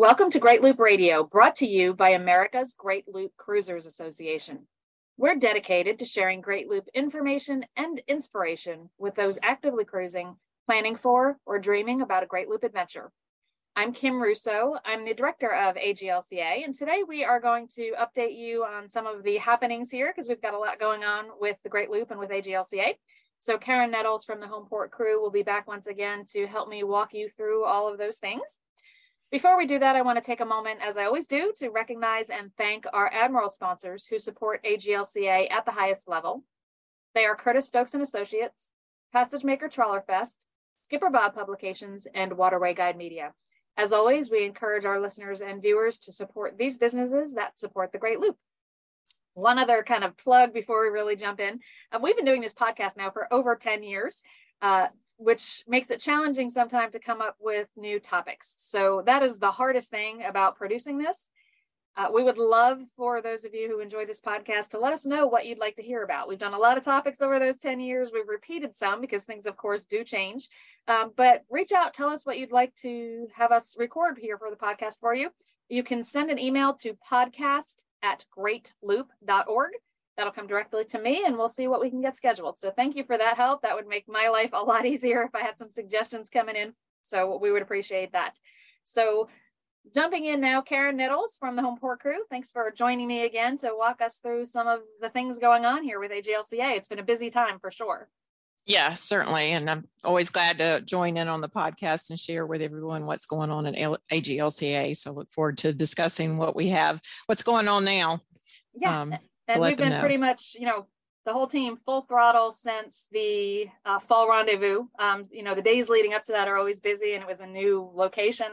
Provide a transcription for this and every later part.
Welcome to Great Loop Radio, brought to you by America's Great Loop Cruisers Association. We're dedicated to sharing Great Loop information and inspiration with those actively cruising, planning for, or dreaming about a Great Loop adventure. I'm Kim Russo. I'm the director of AGLCA, and today we are going to update you on some of the happenings here because we've got a lot going on with the Great Loop and with AGLCA. So Karen Nettles from the Homeport crew will be back once again to help me walk you through all of those things. Before we do that, I want to take a moment, as I always do, to recognize and thank our Admiral sponsors who support AGLCA at the highest level. They are Curtis Stokes and Associates, PassageMaker Trawler Fest, Skipper Bob Publications, and Waterway Guide Media. As always, we encourage our listeners and viewers to support these businesses that support the Great Loop. One other kind of plug before we really jump in. Uh, we've been doing this podcast now for over 10 years. Uh, which makes it challenging sometimes to come up with new topics. So that is the hardest thing about producing this. Uh, we would love for those of you who enjoy this podcast to let us know what you'd like to hear about. We've done a lot of topics over those 10 years. We've repeated some because things, of course, do change. Um, but reach out, tell us what you'd like to have us record here for the podcast for you. You can send an email to podcast at greatloop.org that'll come directly to me and we'll see what we can get scheduled. So thank you for that help. That would make my life a lot easier if I had some suggestions coming in. So we would appreciate that. So jumping in now, Karen Nettles from the Homeport crew. Thanks for joining me again to walk us through some of the things going on here with AGLCA. It's been a busy time for sure. Yeah, certainly. And I'm always glad to join in on the podcast and share with everyone what's going on in AGLCA. So look forward to discussing what we have, what's going on now. Yeah. Um, and we've been pretty much, you know, the whole team full throttle since the uh, fall rendezvous. Um, you know, the days leading up to that are always busy, and it was a new location.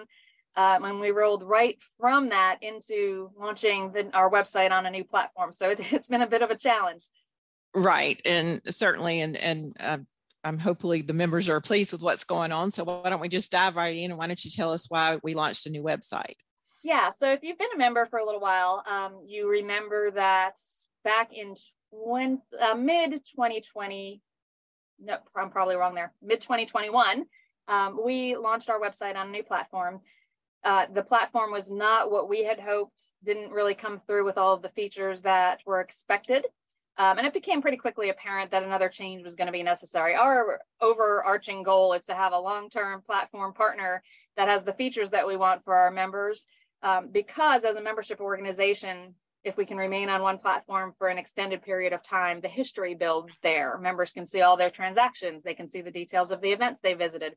Uh, when we rolled right from that into launching the, our website on a new platform, so it, has been a bit of a challenge. Right, and certainly, and and uh, I'm hopefully the members are pleased with what's going on. So why don't we just dive right in? And why don't you tell us why we launched a new website? Yeah, so if you've been a member for a little while, um, you remember that back in uh, mid 2020, no, I'm probably wrong there, mid 2021, um, we launched our website on a new platform. Uh, the platform was not what we had hoped, didn't really come through with all of the features that were expected. Um, and it became pretty quickly apparent that another change was going to be necessary. Our overarching goal is to have a long term platform partner that has the features that we want for our members. Um, because as a membership organization, if we can remain on one platform for an extended period of time, the history builds there. Members can see all their transactions, they can see the details of the events they visited.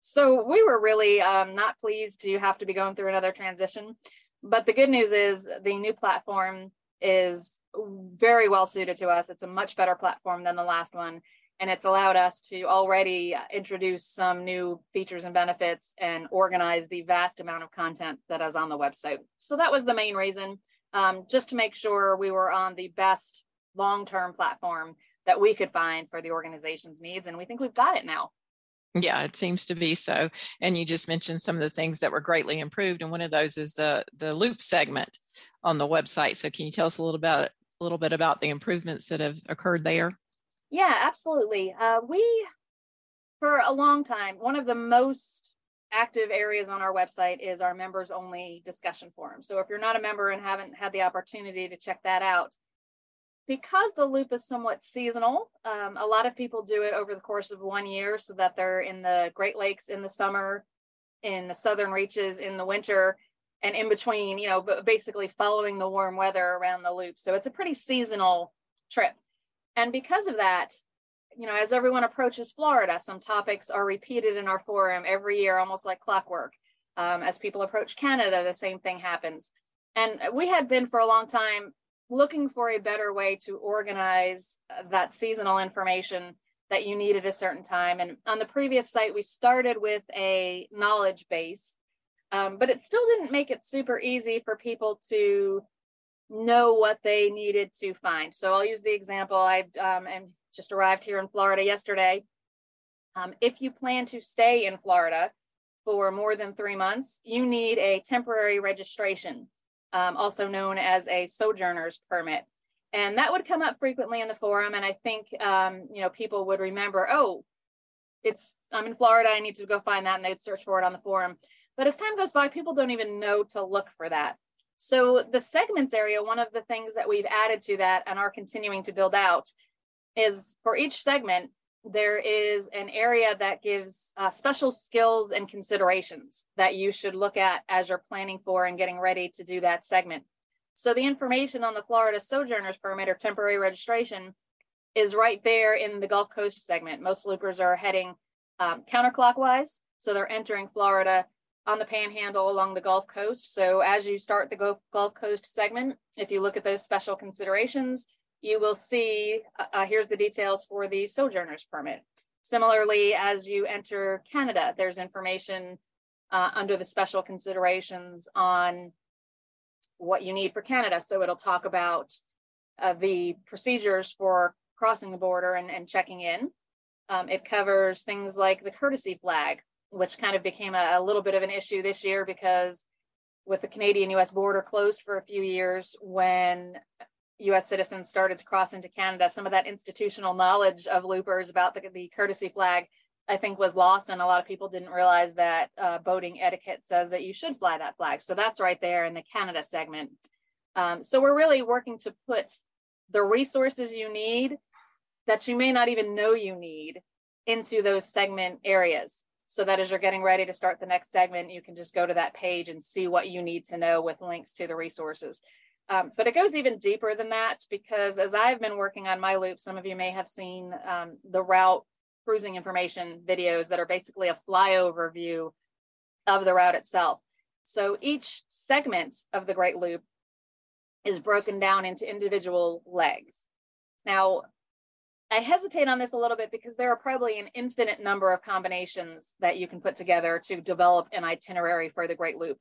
So we were really um, not pleased to have to be going through another transition. But the good news is the new platform is very well suited to us. It's a much better platform than the last one. And it's allowed us to already introduce some new features and benefits and organize the vast amount of content that is on the website. So that was the main reason um, just to make sure we were on the best long-term platform that we could find for the organization's needs. And we think we've got it now. Yeah, it seems to be so. And you just mentioned some of the things that were greatly improved, and one of those is the the loop segment on the website. So, can you tell us a little about a little bit about the improvements that have occurred there? Yeah, absolutely. Uh, we, for a long time, one of the most active areas on our website is our members only discussion forum. So if you're not a member and haven't had the opportunity to check that out, because the loop is somewhat seasonal, um, a lot of people do it over the course of one year so that they're in the Great Lakes in the summer, in the southern reaches in the winter, and in between, you know, basically following the warm weather around the loop. So it's a pretty seasonal trip. And because of that, you know, as everyone approaches Florida, some topics are repeated in our forum every year, almost like clockwork. Um, as people approach Canada, the same thing happens. And we had been for a long time looking for a better way to organize uh, that seasonal information that you need at a certain time. And on the previous site, we started with a knowledge base, um, but it still didn't make it super easy for people to know what they needed to find. So I'll use the example. I um, am just arrived here in Florida yesterday. Um, if you plan to stay in Florida for more than three months, you need a temporary registration, um, also known as a sojourner's permit. And that would come up frequently in the forum. And I think, um, you know, people would remember, oh, it's, I'm in Florida, I need to go find that. And they'd search for it on the forum. But as time goes by, people don't even know to look for that. So the segments area, one of the things that we've added to that and are continuing to build out is for each segment, there is an area that gives uh, special skills and considerations that you should look at as you're planning for and getting ready to do that segment. So the information on the Florida Sojourners Permit or temporary registration is right there in the Gulf Coast segment. Most loopers are heading um, counterclockwise, so they're entering Florida on the panhandle along the Gulf Coast. So as you start the Gulf, Gulf Coast segment, if you look at those special considerations, you will see, uh, uh, here's the details for the sojourner's permit. Similarly, as you enter Canada, there's information uh, under the special considerations on what you need for Canada. So it'll talk about uh, the procedures for crossing the border and, and checking in. Um, it covers things like the courtesy flag, which kind of became a, a little bit of an issue this year because with the Canadian US border closed for a few years when US citizens started to cross into Canada, some of that institutional knowledge of loopers about the, the courtesy flag, I think, was lost. And a lot of people didn't realize that uh, boating etiquette says that you should fly that flag. So that's right there in the Canada segment. Um, so we're really working to put the resources you need that you may not even know you need into those segment areas so that as you're getting ready to start the next segment, you can just go to that page and see what you need to know with links to the resources. Um, but it goes even deeper than that because as I've been working on my loop, some of you may have seen um, the route cruising information videos that are basically a flyover view of the route itself. So each segment of the Great Loop is broken down into individual legs. Now, I hesitate on this a little bit because there are probably an infinite number of combinations that you can put together to develop an itinerary for the Great Loop.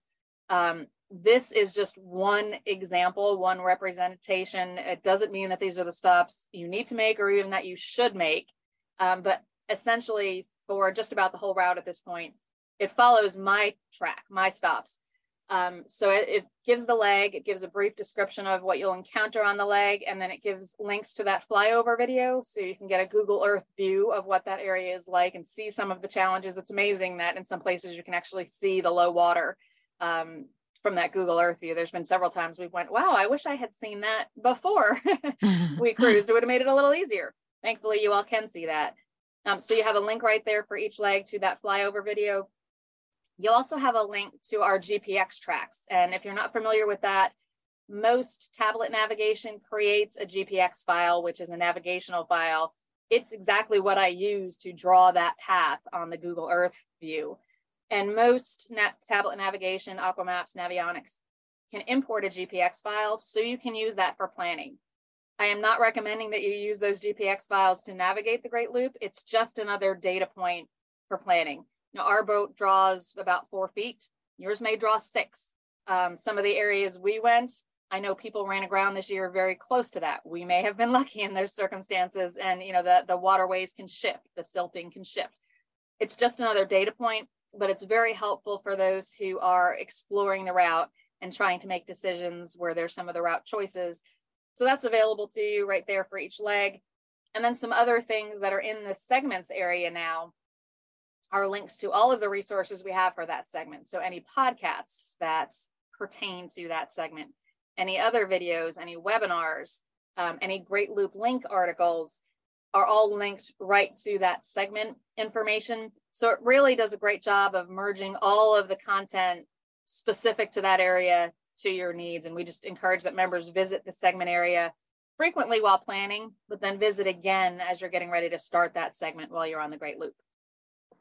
Um, this is just one example, one representation. It doesn't mean that these are the stops you need to make or even that you should make. Um, but essentially, for just about the whole route at this point, it follows my track, my stops. Um, so it, it, gives the leg, it gives a brief description of what you'll encounter on the leg, and then it gives links to that flyover video so you can get a Google Earth view of what that area is like and see some of the challenges. It's amazing that in some places you can actually see the low water um, from that Google Earth view. There's been several times we went, wow, I wish I had seen that before we cruised. It would have made it a little easier. Thankfully, you all can see that. Um, so you have a link right there for each leg to that flyover video. You'll also have a link to our GPX tracks. And if you're not familiar with that, most tablet navigation creates a GPX file, which is a navigational file. It's exactly what I use to draw that path on the Google Earth view. And most tablet navigation, Aquamaps, Navionics can import a GPX file, so you can use that for planning. I am not recommending that you use those GPX files to navigate the Great Loop. It's just another data point for planning. Now, our boat draws about four feet. Yours may draw six. Um, some of the areas we went, I know people ran aground this year very close to that. We may have been lucky in those circumstances, and you know the the waterways can shift, the silting can shift. It's just another data point, but it's very helpful for those who are exploring the route and trying to make decisions where there's some of the route choices. So that's available to you right there for each leg. And then some other things that are in the segments area now are links to all of the resources we have for that segment. So any podcasts that pertain to that segment, any other videos, any webinars, um, any Great Loop link articles are all linked right to that segment information. So it really does a great job of merging all of the content specific to that area to your needs. And we just encourage that members visit the segment area frequently while planning, but then visit again as you're getting ready to start that segment while you're on the Great Loop.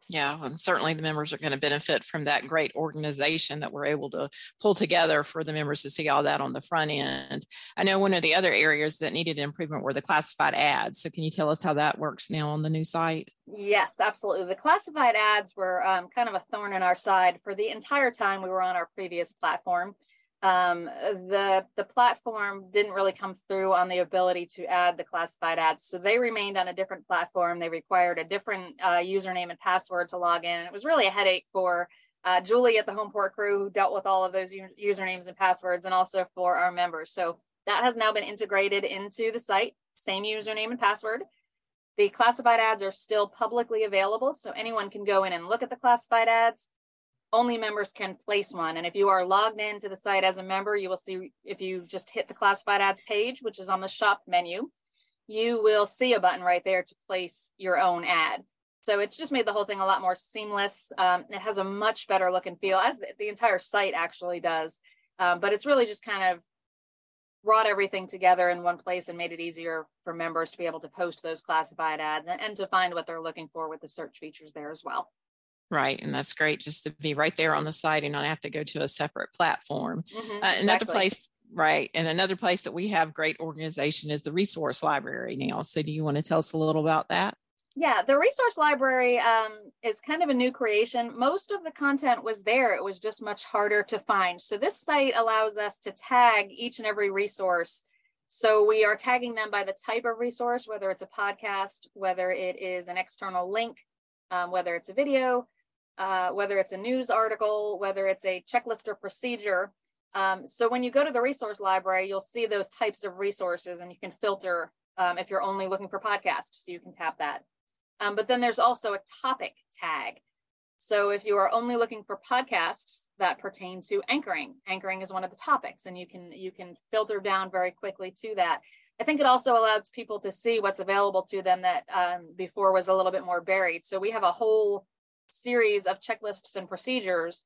Yeah, and certainly the members are going to benefit from that great organization that we're able to pull together for the members to see all that on the front end. I know one of the other areas that needed improvement were the classified ads. So can you tell us how that works now on the new site? Yes, absolutely. The classified ads were um, kind of a thorn in our side for the entire time we were on our previous platform um, the the platform didn't really come through on the ability to add the classified ads. So they remained on a different platform. They required a different uh, username and password to log in. It was really a headache for uh, Julie at the Homeport crew who dealt with all of those usernames and passwords, and also for our members. So that has now been integrated into the site, same username and password. The classified ads are still publicly available, so anyone can go in and look at the classified ads. Only members can place one. And if you are logged into the site as a member, you will see if you just hit the classified ads page, which is on the shop menu, you will see a button right there to place your own ad. So it's just made the whole thing a lot more seamless. Um, it has a much better look and feel, as the, the entire site actually does. Um, but it's really just kind of brought everything together in one place and made it easier for members to be able to post those classified ads and, and to find what they're looking for with the search features there as well. Right. And that's great just to be right there on the site and not have to go to a separate platform. Mhm, Uh, another exactly. place, right. And another place that we have great organization is the resource library now. So do you want to tell us a little about that? Yeah, the resource library um, is kind of a new creation. Most of the content was there, it was just much harder to find. So, this site allows us to tag each and every resource. So, we are tagging them by the type of resource, whether it's a podcast, whether it is an external link, um, whether it's a video, uh, whether it's a news article, whether it's a checklist or procedure. Um, so, when you go to the resource library, you'll see those types of resources and you can filter um, if you're only looking for podcasts. So, you can tap that. Um, but then there's also a topic tag. So if you are only looking for podcasts that pertain to anchoring, anchoring is one of the topics, and you can you can filter down very quickly to that. I think it also allows people to see what's available to them that um, before was a little bit more buried. So we have a whole series of checklists and procedures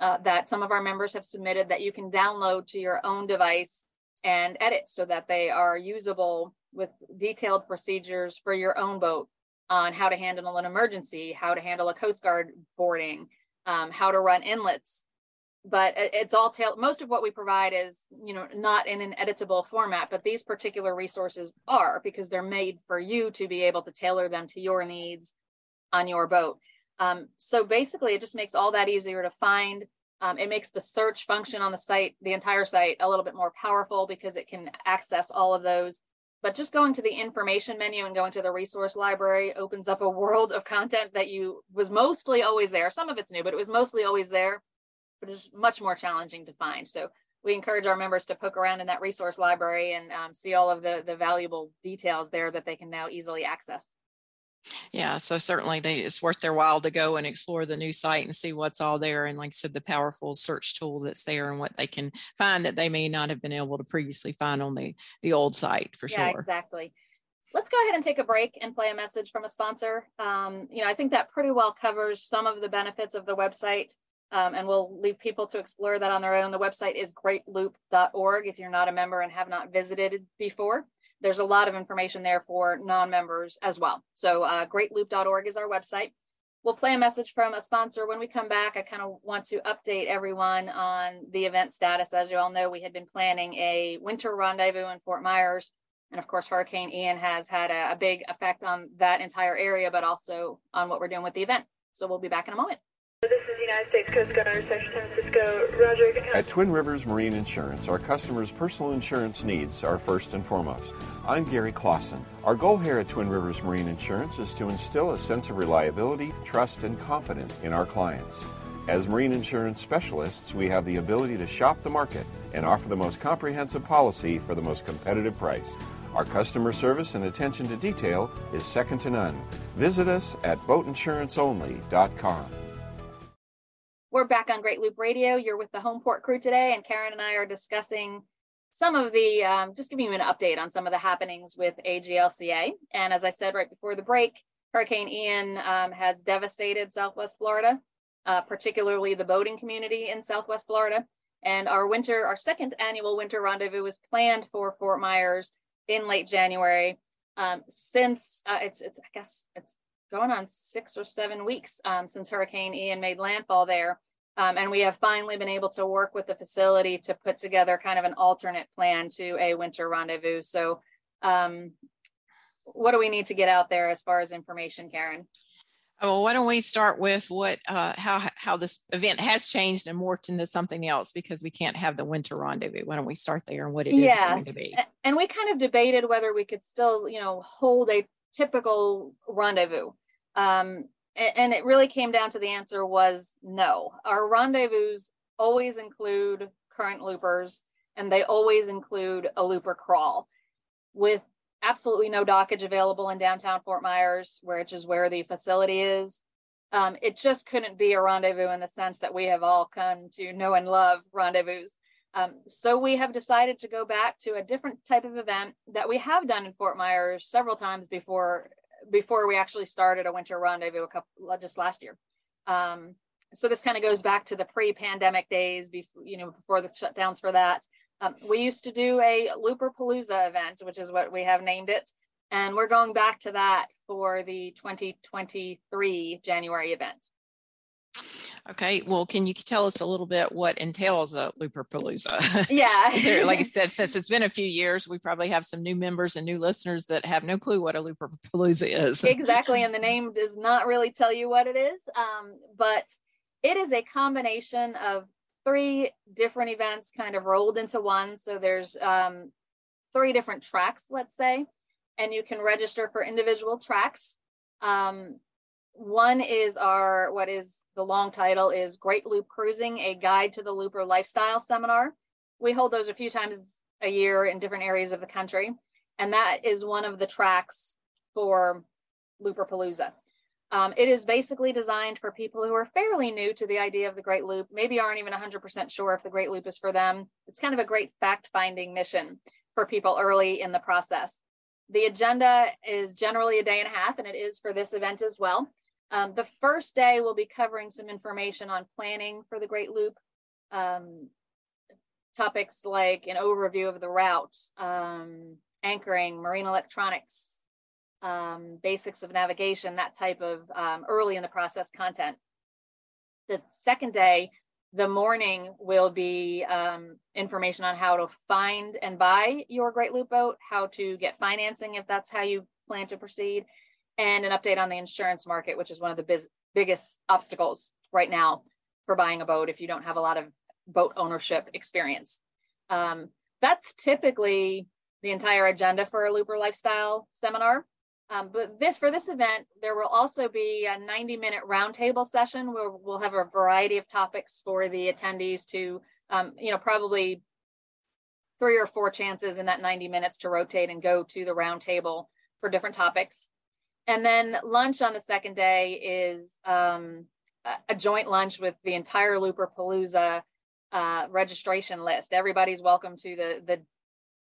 uh, that some of our members have submitted that you can download to your own device and edit so that they are usable with detailed procedures for your own boat on how to handle an emergency, how to handle a Coast Guard boarding, um, how to run inlets. But it's all tail. Most of what we provide is, you know, not in an editable format. But these particular resources are because they're made for you to be able to tailor them to your needs on your boat. Um, so basically, it just makes all that easier to find. Um, it makes the search function on the site, the entire site, a little bit more powerful because it can access all of those but just going to the information menu and going to the resource library opens up a world of content that you was mostly always there. Some of it's new, but it was mostly always there, but it's much more challenging to find. So we encourage our members to poke around in that resource library and um, see all of the, the valuable details there that they can now easily access. Yeah, so certainly they, it's worth their while to go and explore the new site and see what's all there. And like I said, the powerful search tool that's there and what they can find that they may not have been able to previously find on the, the old site for yeah, sure. exactly. Let's go ahead and take a break and play a message from a sponsor. Um, you know, I think that pretty well covers some of the benefits of the website. Um, and we'll leave people to explore that on their own. The website is greatloop.org if you're not a member and have not visited before. There's a lot of information there for non-members as well. So uh, greatloop.org is our website. We'll play a message from a sponsor. When we come back, I kind of want to update everyone on the event status. As you all know, we had been planning a winter rendezvous in Fort Myers. And of course, Hurricane Ian has had a, a big effect on that entire area, but also on what we're doing with the event. So we'll be back in a moment. At Twin Rivers Marine Insurance, our customers' personal insurance needs are first and foremost. I'm Gary Clausen. Our goal here at Twin Rivers Marine Insurance is to instill a sense of reliability, trust, and confidence in our clients. As marine insurance specialists, we have the ability to shop the market and offer the most comprehensive policy for the most competitive price. Our customer service and attention to detail is second to none. Visit us at boatinsuranceonly.com. We're back on Great Loop Radio. You're with the Homeport crew today, and Karen and I are discussing some of the, um, just giving you an update on some of the happenings with AGLCA. And as I said right before the break, Hurricane Ian um, has devastated Southwest Florida, uh, particularly the boating community in Southwest Florida. And our winter, our second annual winter rendezvous was planned for Fort Myers in late January. Um, since uh, it's, it's, I guess it's going on six or seven weeks um, since Hurricane Ian made landfall there. Um, and we have finally been able to work with the facility to put together kind of an alternate plan to a winter rendezvous. So, um, what do we need to get out there as far as information, Karen? Oh, Well, why don't we start with what, uh, how, how this event has changed and morphed into something else because we can't have the winter rendezvous. Why don't we start there and what it is going to be? And we kind of debated whether we could still, you know, hold a typical rendezvous. Um, and, it really came down to the answer was no. Our rendezvous always include current loopers and they always include a looper crawl with absolutely no dockage available in downtown Fort Myers, which is where the facility is. Um, it just couldn't be a rendezvous in the sense that we have all come to know and love rendezvous. Um, so we have decided to go back to a different type of event that we have done in Fort Myers several times before before we actually started a winter rendezvous a couple just last year. Um, so this kind of goes back to the pre-pandemic days, before you know, before the shutdowns for that. Um, we used to do a Looper Palooza event, which is what we have named it, and we're going back to that for the 2023 January event. Okay, well, can you tell us a little bit what entails a Looper Palooza? Yeah. there, like I said, since it's been a few years, we probably have some new members and new listeners that have no clue what a Looper Palooza is. exactly, and the name does not really tell you what it is, um, but it is a combination of three different events kind of rolled into one. So there's um, three different tracks, let's say, and you can register for individual tracks. Um, one is our what is the long title is Great Loop Cruising, a guide to the looper lifestyle seminar. We hold those a few times a year in different areas of the country. And that is one of the tracks for Looper Palooza. Um, it is basically designed for people who are fairly new to the idea of the Great Loop, maybe aren't even 100% sure if the Great Loop is for them. It's kind of a great fact finding mission for people early in the process. The agenda is generally a day and a half, and it is for this event as well. Um, the first day we'll be covering some information on planning for the Great Loop, um, topics like an overview of the route, um, anchoring, marine electronics, um, basics of navigation, that type of um, early in the process content. The second day, the morning will be um, information on how to find and buy your Great Loop boat, how to get financing if that's how you plan to proceed, and an update on the insurance market, which is one of the biz- biggest obstacles right now for buying a boat if you don't have a lot of boat ownership experience. Um, that's typically the entire agenda for a Looper Lifestyle seminar. Um, but this for this event, there will also be a 90 minute roundtable session where we'll have a variety of topics for the attendees to, um, you know, probably three or four chances in that 90 minutes to rotate and go to the roundtable for different topics. And then lunch on the second day is um, a joint lunch with the entire Looper Palooza uh, registration list. Everybody's welcome to the the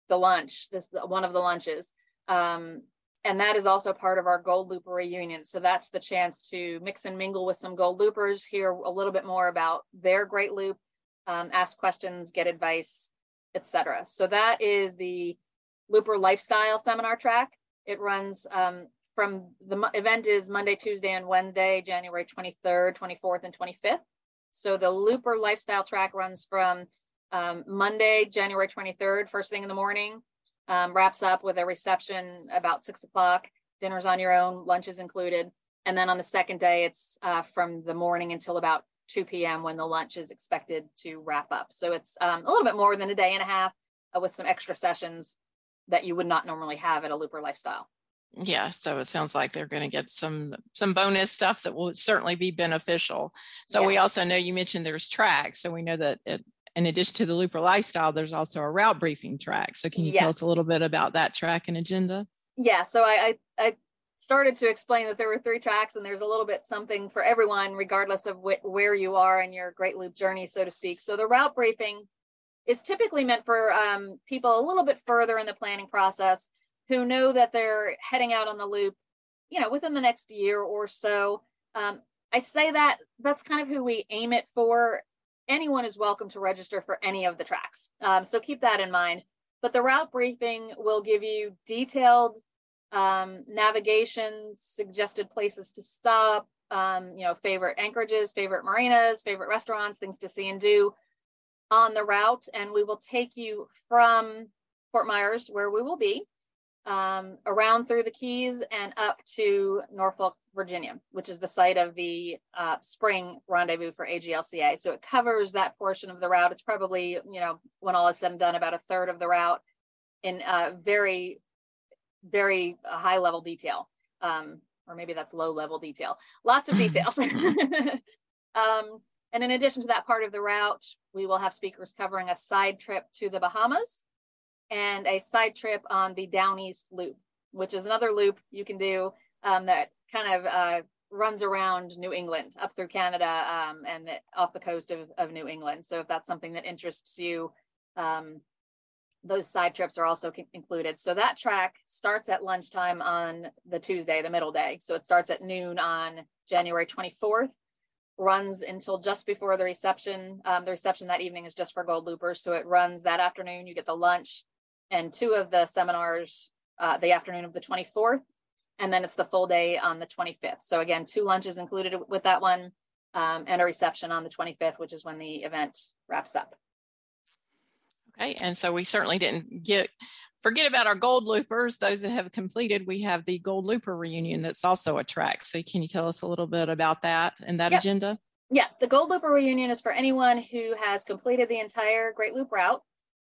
the lunch. This one of the lunches, um, and that is also part of our Gold Looper reunion. So that's the chance to mix and mingle with some Gold Loopers, hear a little bit more about their great loop, um, ask questions, get advice, etc. So that is the Looper Lifestyle Seminar track. It runs um, from the event is Monday, Tuesday, and Wednesday, January 23rd, 24th, and 25th. So the Looper Lifestyle Track runs from um, Monday, January 23rd, first thing in the morning, um, wraps up with a reception about six o'clock. Dinner's on your own, lunch is included. And then on the second day, it's uh, from the morning until about 2 p.m. when the lunch is expected to wrap up. So it's um, a little bit more than a day and a half uh, with some extra sessions that you would not normally have at a Looper Lifestyle yeah so it sounds like they're going to get some some bonus stuff that will certainly be beneficial so yeah. we also know you mentioned there's tracks so we know that it, in addition to the looper lifestyle there's also a route briefing track so can you yes. tell us a little bit about that track and agenda yeah so I, I, I started to explain that there were three tracks and there's a little bit something for everyone regardless of wh- where you are in your great loop journey so to speak so the route briefing is typically meant for um, people a little bit further in the planning process who know that they're heading out on the loop, you know, within the next year or so. Um, I say that that's kind of who we aim it for. Anyone is welcome to register for any of the tracks. Um, so keep that in mind. But the route briefing will give you detailed um, navigation, suggested places to stop, um, you know, favorite anchorages, favorite marinas, favorite restaurants, things to see and do on the route. And we will take you from Fort Myers, where we will be, um, around through the Keys and up to Norfolk, Virginia, which is the site of the uh, spring rendezvous for AGLCA. So it covers that portion of the route. It's probably, you know, when all is said and done, about a third of the route in uh, very, very high level detail. Um, or maybe that's low level detail. Lots of details. um, and in addition to that part of the route, we will have speakers covering a side trip to the Bahamas and a side trip on the Down East Loop, which is another loop you can do um, that kind of uh, runs around New England, up through Canada, um, and the, off the coast of, of New England. So if that's something that interests you, um, those side trips are also included. So that track starts at lunchtime on the Tuesday, the middle day. So it starts at noon on January 24th, runs until just before the reception. Um, the reception that evening is just for gold loopers. So it runs that afternoon. You get the lunch and two of the seminars uh, the afternoon of the 24th. And then it's the full day on the 25th. So again, two lunches included with that one um, and a reception on the 25th, which is when the event wraps up. Okay, and so we certainly didn't get forget about our gold loopers. Those that have completed, we have the gold looper reunion that's also a track. So can you tell us a little bit about that and that yep. agenda? Yeah, the gold looper reunion is for anyone who has completed the entire Great Loop route.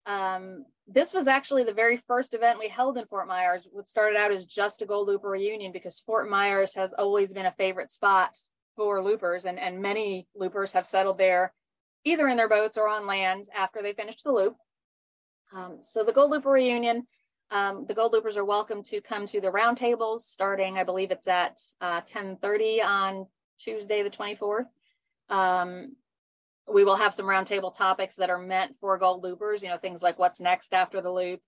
Um, this was actually the very first event we held in Fort Myers. What started out as just a gold looper reunion because Fort Myers has always been a favorite spot for loopers, and, and many loopers have settled there either in their boats or on land after they finished the loop. Um, so the Gold Looper reunion, um, the Gold Loopers are welcome to come to the roundtables starting, I believe it's at uh, 1030 on Tuesday, the 24th. Um, we will have some roundtable topics that are meant for gold loopers, you know, things like what's next after the loop.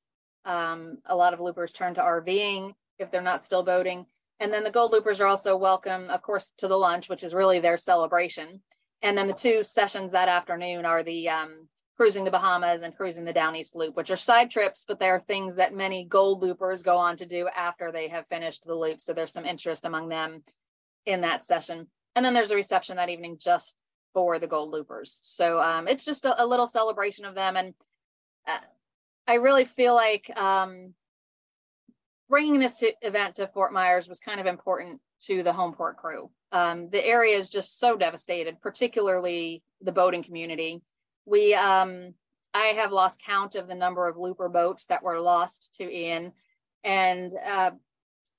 Um, a lot of loopers turn to RVing if they're not still boating. And then the gold loopers are also welcome, of course, to the lunch, which is really their celebration. And then the two sessions that afternoon are the um, cruising the Bahamas and cruising the Down East Loop, which are side trips, but they are things that many gold loopers go on to do after they have finished the loop. So there's some interest among them in that session. And then there's a reception that evening just for the gold loopers. So um, it's just a, a, little celebration of them. And uh, I really feel like um, bringing this to, event to Fort Myers was kind of important to the home port crew. Um, the area is just so devastated, particularly the boating community we um I have lost count of the number of looper boats that were lost to Ian. And uh,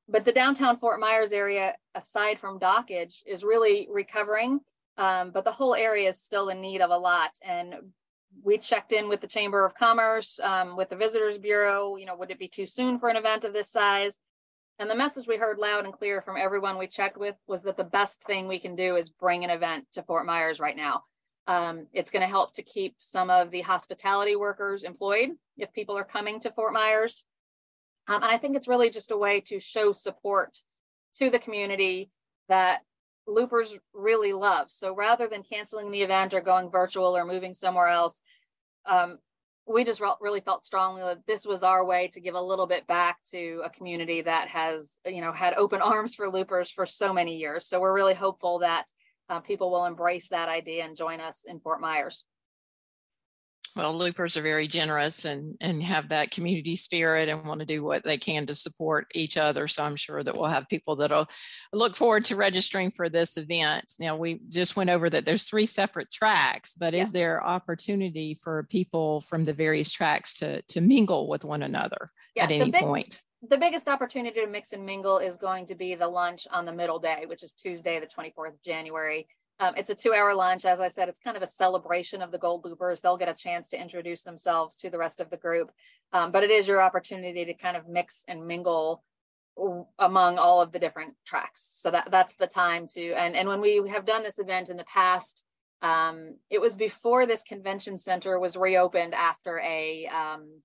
but the downtown Fort Myers area, aside from dockage, is really recovering. Um, but the whole area is still in need of a lot. And we checked in with the Chamber of Commerce, um, with the Visitors Bureau. You know, would it be too soon for an event of this size? And the message we heard loud and clear from everyone we checked with was that the best thing we can do is bring an event to Fort Myers right now. Um, it's going to help to keep some of the hospitality workers employed if people are coming to Fort Myers. Um, and I think it's really just a way to show support to the community that loopers really love. So rather than canceling the event or going virtual or moving somewhere else, um, we just re- really felt strongly that this was our way to give a little bit back to a community that has, you know, had open arms for loopers for so many years. So we're really hopeful that uh, people will embrace that idea and join us in Fort Myers. Well, loopers are very generous and and have that community spirit and want to do what they can to support each other. So I'm sure that we'll have people that'll look forward to registering for this event. Now we just went over that there's three separate tracks, but is there opportunity for people from the various tracks to to mingle with one another yeah, at any big, point? the biggest opportunity to mix and mingle is going to be the lunch on the middle day, which is Tuesday, the 24th of January. Um, it's a two hour lunch. As I said, it's kind of a celebration of the Gold Loopers. They'll get a chance to introduce themselves to the rest of the group. Um, but it is your opportunity to kind of mix and mingle among all of the different tracks. So that that's the time to, and, and when we have done this event in the past, um, it was before this convention center was reopened after a um,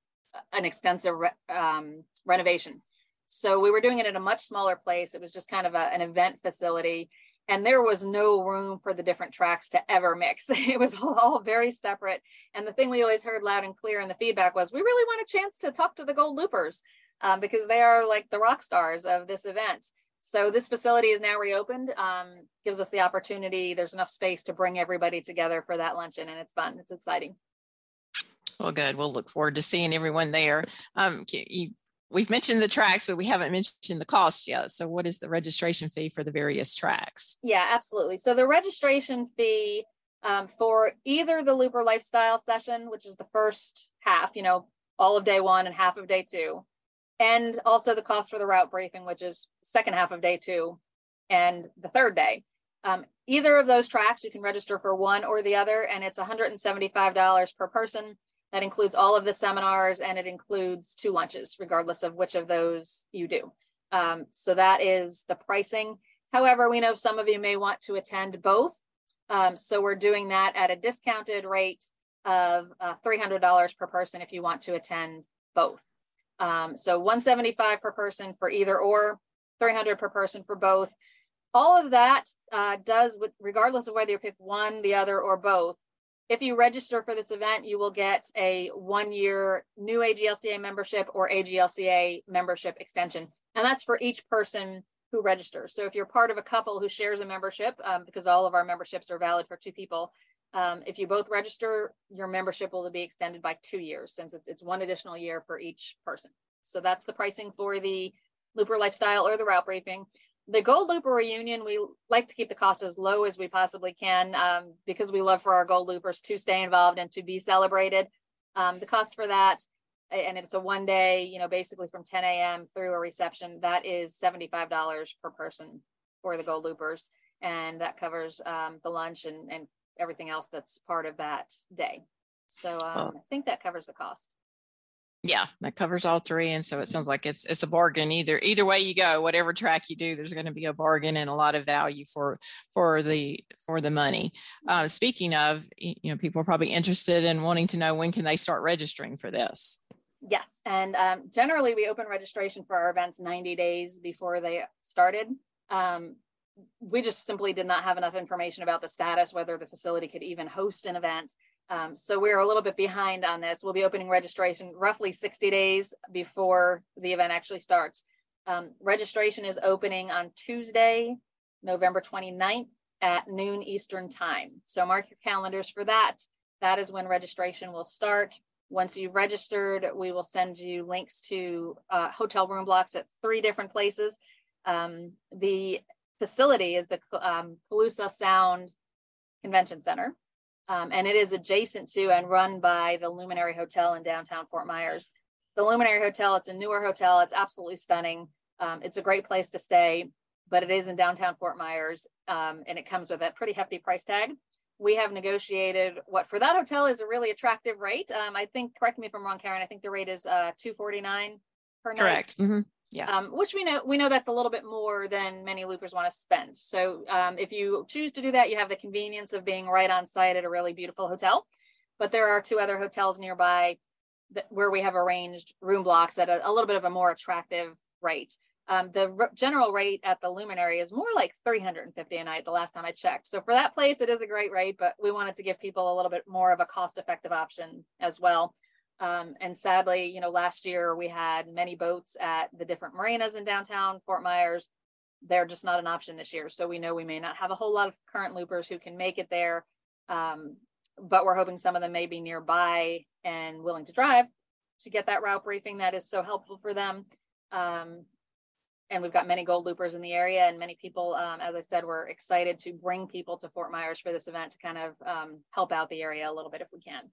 an extensive re- um, renovation. So we were doing it in a much smaller place. It was just kind of a, an event facility. And there was no room for the different tracks to ever mix. It was all, very separate. And the thing we always heard loud and clear in the feedback was we really want a chance to talk to the Gold Loopers um, because they are like the rock stars of this event. So this facility is now reopened, um, gives us the opportunity. There's enough space to bring everybody together for that luncheon, and it's fun. It's exciting. Well, good. We'll look forward to seeing everyone there. Um, you, we've mentioned the tracks, but we haven't mentioned the cost yet. So, what is the registration fee for the various tracks? Yeah, absolutely. So, the registration fee um, for either the Looper Lifestyle session, which is the first half, you know, all of day one and half of day two, and also the cost for the route briefing, which is second half of day two and the third day. Um, either of those tracks, you can register for one or the other, and it's $175 per person. That includes all of the seminars and it includes two lunches, regardless of which of those you do. Um, so that is the pricing. However, we know some of you may want to attend both. Um, so we're doing that at a discounted rate of uh, $300 per person if you want to attend both. Um, so 175 per person for either or, 300 per person for both. All of that uh, does, with, regardless of whether you pick one, the other, or both. If you register for this event, you will get a one-year new AGLCA membership or AGLCA membership extension, and that's for each person who registers. So if you're part of a couple who shares a membership, um, because all of our memberships are valid for two people, um, if you both register, your membership will be extended by two years since it's, it's one additional year for each person. So that's the pricing for the Looper Lifestyle or the Route Briefing. The Gold Looper Reunion, we like to keep the cost as low as we possibly can um, because we love for our Gold Loopers to stay involved and to be celebrated. Um, the cost for that and it's a one day, you know, basically from 10 a.m. through a reception, that is $75 per person for the Gold Loopers. And that covers um, the lunch and, and everything else that's part of that day. So um, I think that covers the cost. Yeah, that covers all three, and so it sounds like it's it's a bargain. Either either way you go, whatever track you do, there's going to be a bargain and a lot of value for for the for the money. Uh, speaking of, you know, people are probably interested in wanting to know when can they start registering for this. Yes, and um, generally we open registration for our events 90 days before they started. Um, we just simply did not have enough information about the status, whether the facility could even host an event. Um, so we're a little bit behind on this. We'll be opening registration roughly 60 days before the event actually starts. Um, registration is opening on Tuesday, November 29th at noon Eastern time. So mark your calendars for that. That is when registration will start. Once you've registered, we will send you links to uh, hotel room blocks at three different places. Um, the facility is the um, Caloosa Sound Convention Center, um, and it is adjacent to and run by the Luminary Hotel in downtown Fort Myers. The Luminary Hotel, it's a newer hotel. It's absolutely stunning. Um, it's a great place to stay, but it is in downtown Fort Myers, um, and it comes with a pretty hefty price tag we have negotiated what for that hotel is a really attractive rate. Um, I think, correct me if I'm wrong, Karen, I think the rate is uh, 249 per night. Correct. Mm-hmm. Yeah. Um, which we know we know that's a little bit more than many loopers want to spend. So um, if you choose to do that, you have the convenience of being right on site at a really beautiful hotel. But there are two other hotels nearby that, where we have arranged room blocks at a, a little bit of a more attractive rate. Um, the r- general rate at the luminary is more like 350 a night the last time I checked. So for that place, it is a great rate, but we wanted to give people a little bit more of a cost effective option as well. Um, and sadly, you know, last year we had many boats at the different marinas in downtown Fort Myers. They're just not an option this year. So we know we may not have a whole lot of current loopers who can make it there. Um, but we're hoping some of them may be nearby and willing to drive to get that route briefing that is so helpful for them. Um, and we've got many gold loopers in the area and many people um, as i said we're excited to bring people to fort myers for this event to kind of um, help out the area a little bit if we can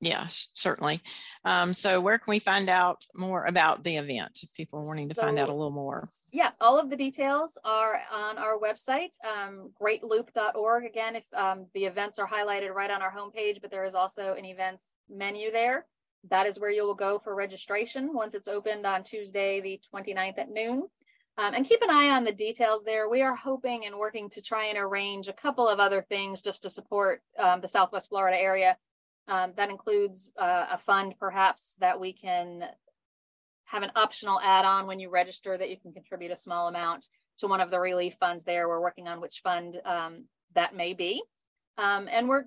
yeah certainly um, so where can we find out more about the event if people are wanting to so, find out a little more yeah all of the details are on our website um, greatloop.org again if um, the events are highlighted right on our homepage but there is also an events menu there that is where you will go for registration once it's opened on Tuesday, the 29th at noon. Um, and keep an eye on the details there. We are hoping and working to try and arrange a couple of other things just to support um, the Southwest Florida area. Um, that includes uh, a fund perhaps that we can have an optional add-on when you register that you can contribute a small amount to one of the relief funds there. We're working on which fund um, that may be. Um, and we're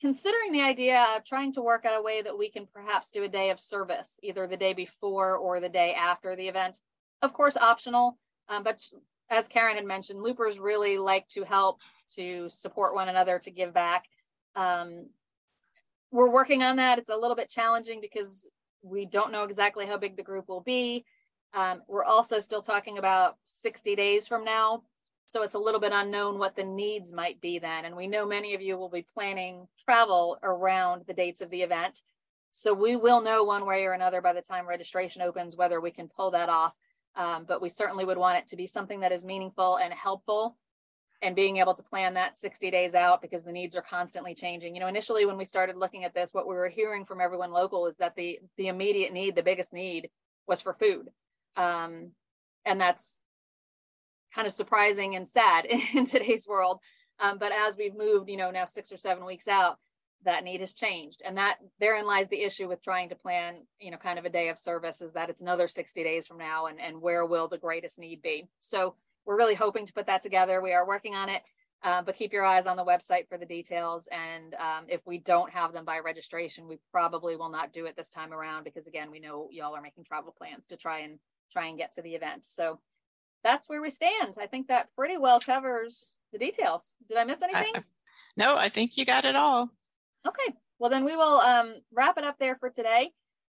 considering the idea of trying to work out a way that we can perhaps do a day of service, either the day before or the day after the event of course, optional. Um, but as Karen had mentioned, loopers really like to help to support one another to give back. Um, we're working on that. It's a little bit challenging because we don't know exactly how big the group will be. Um, we're also still talking about 60 days from now. So it's a little bit unknown what the needs might be then. And we know many of you will be planning travel around the dates of the event. So we will know one way or another by the time registration opens whether we can pull that off. Um, but we certainly would want it to be something that is meaningful and helpful and being able to plan that 60 days out because the needs are constantly changing. You know, initially when we started looking at this, what we were hearing from everyone local is that the the immediate need, the biggest need was for food. Um, and that's kind of surprising and sad in today's world. Um, but as we've moved, you know, now six or seven weeks out, that need has changed. And that therein lies the issue with trying to plan, you know, kind of a day of service is that it's another 60 days from now and, and where will the greatest need be? So we're really hoping to put that together. We are working on it. Uh, but keep your eyes on the website for the details. And um, if we don't have them by registration, we probably will not do it this time around because again, we know y'all are making travel plans to try and try and get to the event. So that's where we stand. I think that pretty well covers the details. Did I miss anything? I, no, I think you got it all. Okay. Well, then we will um, wrap it up there for today.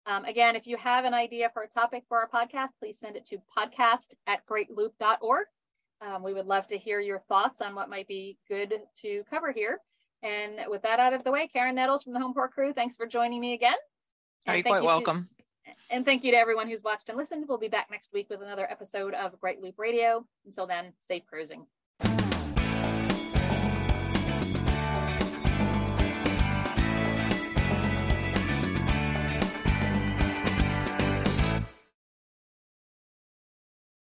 Um, again, if you have an idea for a topic for our podcast, please send it to podcast at greatloop.org. Um, we would love to hear your thoughts on what might be good to cover here. And with that out of the way, Karen Nettles from the Homeport crew, thanks for joining me again. Are you quite you welcome? To, and thank you to everyone who's watched and listened. We'll be back next week with another episode of Great Loop Radio. Until then, safe cruising.